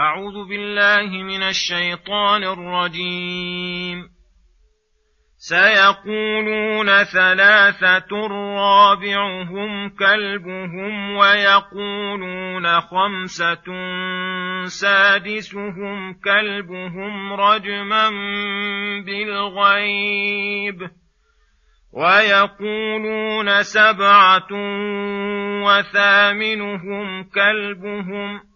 أعوذ بالله من الشيطان الرجيم. سيقولون ثلاثة رابعهم كلبهم ويقولون خمسة سادسهم كلبهم رجما بالغيب ويقولون سبعة وثامنهم كلبهم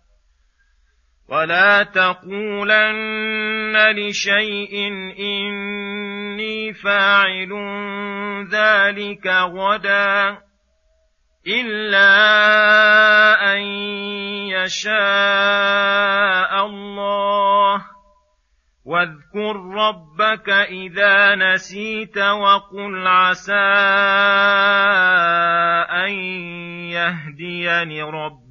ولا تقولن لشيء اني فاعل ذلك غدا الا ان يشاء الله واذكر ربك اذا نسيت وقل عسى ان يهديني ربي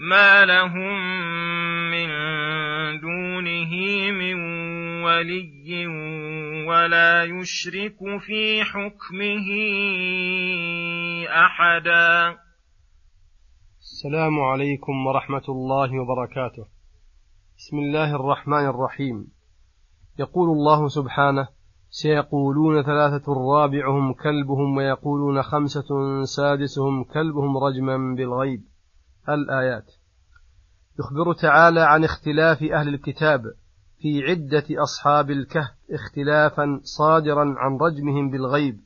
ما لهم من دونه من ولي ولا يشرك في حكمه احدا. السلام عليكم ورحمة الله وبركاته. بسم الله الرحمن الرحيم. يقول الله سبحانه سيقولون ثلاثة رابعهم كلبهم ويقولون خمسة سادسهم كلبهم رجما بالغيب. الآيات. يخبر تعالى عن اختلاف أهل الكتاب في عدة أصحاب الكهف اختلافا صادرا عن رجمهم بالغيب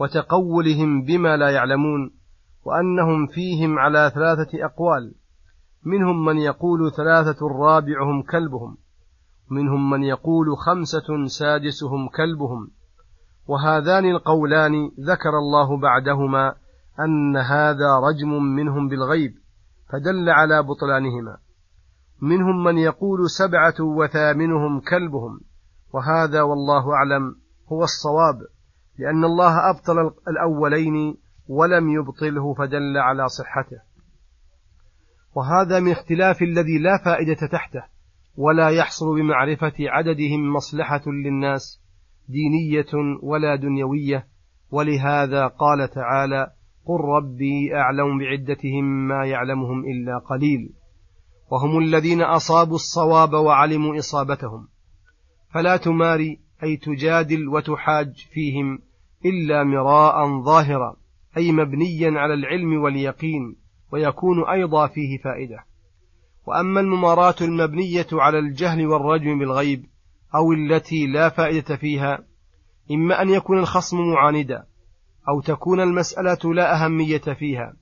وتقولهم بما لا يعلمون وأنهم فيهم على ثلاثة أقوال. منهم من يقول ثلاثة رابعهم كلبهم. منهم من يقول خمسة سادسهم كلبهم. وهذان القولان ذكر الله بعدهما أن هذا رجم منهم بالغيب. فدل على بطلانهما. منهم من يقول سبعة وثامنهم كلبهم وهذا والله أعلم هو الصواب لأن الله أبطل الأولين ولم يبطله فدل على صحته. وهذا من اختلاف الذي لا فائدة تحته ولا يحصل بمعرفة عددهم مصلحة للناس دينية ولا دنيوية ولهذا قال تعالى قل ربي أعلم بعدتهم ما يعلمهم إلا قليل. وهم الذين أصابوا الصواب وعلموا إصابتهم. فلا تماري أي تجادل وتحاج فيهم إلا مراء ظاهرا أي مبنيا على العلم واليقين ويكون أيضا فيه فائدة. وأما المماراة المبنية على الجهل والرجم بالغيب أو التي لا فائدة فيها إما أن يكون الخصم معاندا. أو تكون المسألة لا أهمية فيها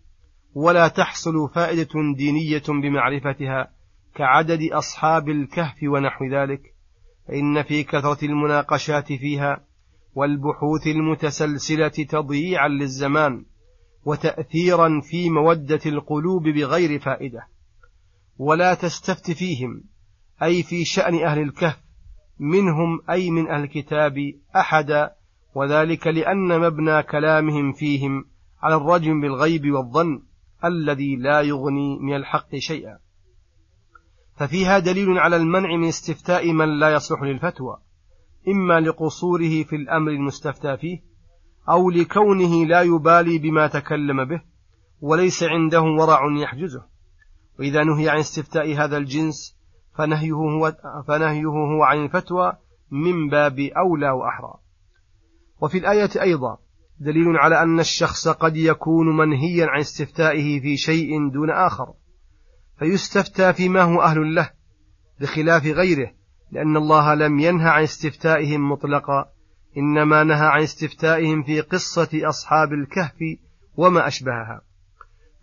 ولا تحصل فائدة دينية بمعرفتها كعدد أصحاب الكهف ونحو ذلك فإن في كثرة المناقشات فيها والبحوث المتسلسلة تضييعا للزمان وتأثيرا في مودة القلوب بغير فائدة. ولا تستفت فيهم أي في شأن أهل الكهف منهم أي من أهل الكتاب أحدا وذلك لأن مبنى كلامهم فيهم على الرجم بالغيب والظن الذي لا يغني من الحق شيئا. ففيها دليل على المنع من استفتاء من لا يصلح للفتوى إما لقصوره في الأمر المستفتى فيه أو لكونه لا يبالي بما تكلم به وليس عنده ورع يحجزه. وإذا نهي عن استفتاء هذا الجنس فنهيه هو, فنهيه هو عن الفتوى من باب أولى وأحرى. وفي الآية أيضا دليل على أن الشخص قد يكون منهيا عن استفتائه في شيء دون آخر فيستفتى فيما هو أهل له بخلاف غيره لأن الله لم ينهى عن استفتائهم مطلقا إنما نهى عن استفتائهم في قصة أصحاب الكهف وما أشبهها.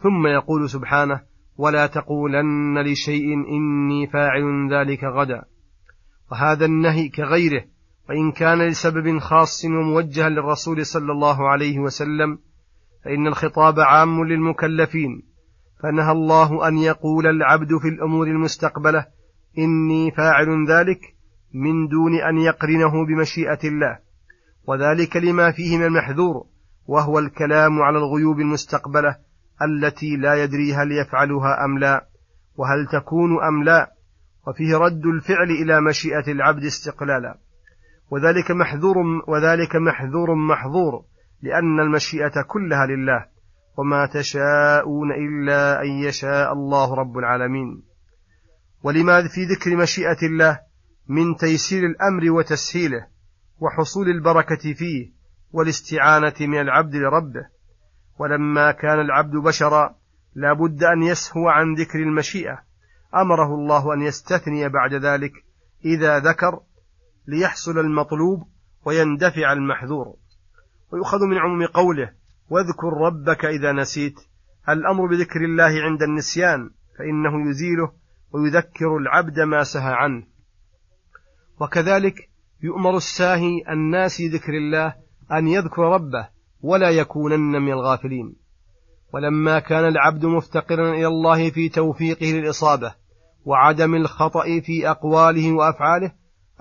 ثم يقول سبحانه ولا تقولن لشيء إني فاعل ذلك غدا وهذا النهي كغيره وإن كان لسبب خاص وموجها للرسول صلى الله عليه وسلم فإن الخطاب عام للمكلفين فنهى الله أن يقول العبد في الأمور المستقبلة إني فاعل ذلك من دون أن يقرنه بمشيئة الله وذلك لما فيه من المحذور وهو الكلام على الغيوب المستقبلة التي لا يدري هل يفعلها أم لا وهل تكون أم لا وفيه رد الفعل إلى مشيئة العبد استقلالا. وذلك محذور وذلك محذور محظور لأن المشيئة كلها لله وما تشاءون إلا أن يشاء الله رب العالمين. ولما في ذكر مشيئة الله من تيسير الأمر وتسهيله وحصول البركة فيه والاستعانة من العبد لربه ولما كان العبد بشرا لا بد أن يسهو عن ذكر المشيئة أمره الله أن يستثني بعد ذلك إذا ذكر ليحصل المطلوب ويندفع المحذور. ويؤخذ من عموم قوله واذكر ربك إذا نسيت الأمر بذكر الله عند النسيان فإنه يزيله ويذكر العبد ما سهى عنه. وكذلك يؤمر الساهي الناس ذكر الله أن يذكر ربه ولا يكونن من الغافلين. ولما كان العبد مفتقرا إلى الله في توفيقه للإصابة وعدم الخطأ في أقواله وأفعاله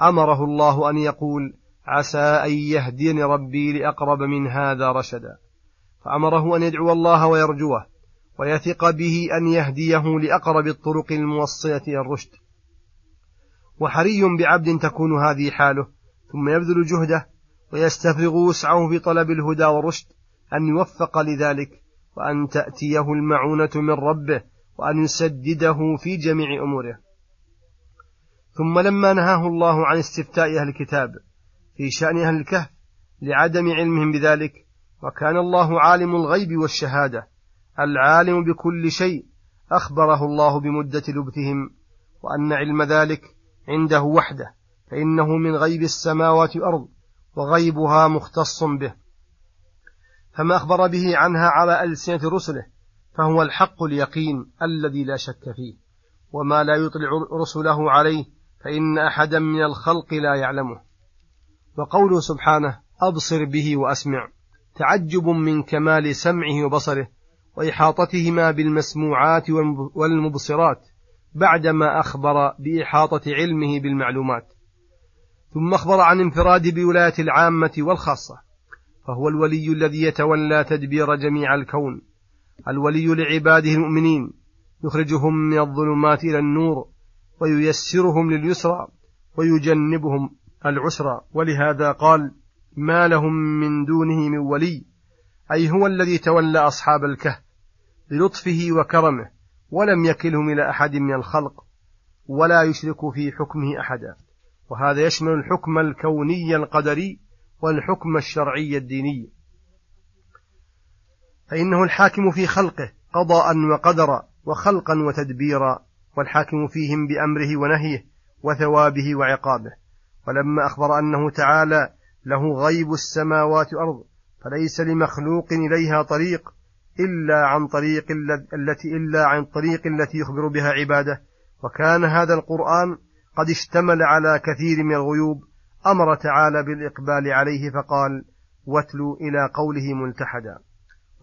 أمره الله أن يقول عسى أن يهديني ربي لأقرب من هذا رشدا. فأمره أن يدعو الله ويرجوه ويثق به أن يهديه لأقرب الطرق الموصلة إلى الرشد. وحري بعبد تكون هذه حاله ثم يبذل جهده ويستفرغ وسعه في طلب الهدى والرشد أن يوفق لذلك وأن تأتيه المعونة من ربه وأن يسدده في جميع أموره. ثم لما نهاه الله عن استفتاء أهل الكتاب في شأن أهل الكهف لعدم علمهم بذلك وكان الله عالم الغيب والشهادة العالم بكل شيء أخبره الله بمدة لبثهم وأن علم ذلك عنده وحده فإنه من غيب السماوات والأرض وغيبها مختص به. فما أخبر به عنها على ألسنة رسله فهو الحق اليقين الذي لا شك فيه وما لا يطلع رسله عليه فإن أحدا من الخلق لا يعلمه. وقوله سبحانه أبصر به وأسمع. تعجب من كمال سمعه وبصره وإحاطتهما بالمسموعات والمبصرات بعدما أخبر بإحاطة علمه بالمعلومات. ثم أخبر عن انفراد بولاية العامة والخاصة. فهو الولي الذي يتولى تدبير جميع الكون. الولي لعباده المؤمنين. يخرجهم من الظلمات إلى النور. وييسرهم لليسرى ويجنبهم العسرى. ولهذا قال ما لهم من دونه من ولي أي هو الذي تولى أصحاب الكهف بلطفه وكرمه ولم يكلهم إلى أحد من الخلق ولا يشرك في حكمه أحدا. وهذا يشمل الحكم الكوني القدري والحكم الشرعي الديني. فإنه الحاكم في خلقه قضاء وقدرا وخلقا وتدبيرا. والحاكم فيهم بأمره ونهيه وثوابه وعقابه. ولما أخبر أنه تعالى له غيب السماوات والأرض فليس لمخلوق إليها طريق إلا عن طريق التي إلا عن طريق التي يخبر بها عباده. وكان هذا القرآن قد اشتمل على كثير من الغيوب. أمر تعالى بالإقبال عليه فقال واتلوا إلى قوله ملتحدا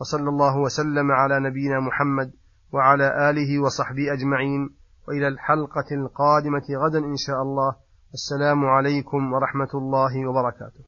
وصلى الله وسلم على نبينا محمد وعلى آله وصحبه أجمعين. وإلى الحلقة القادمة غدا إن شاء الله. السلام عليكم ورحمة الله وبركاته.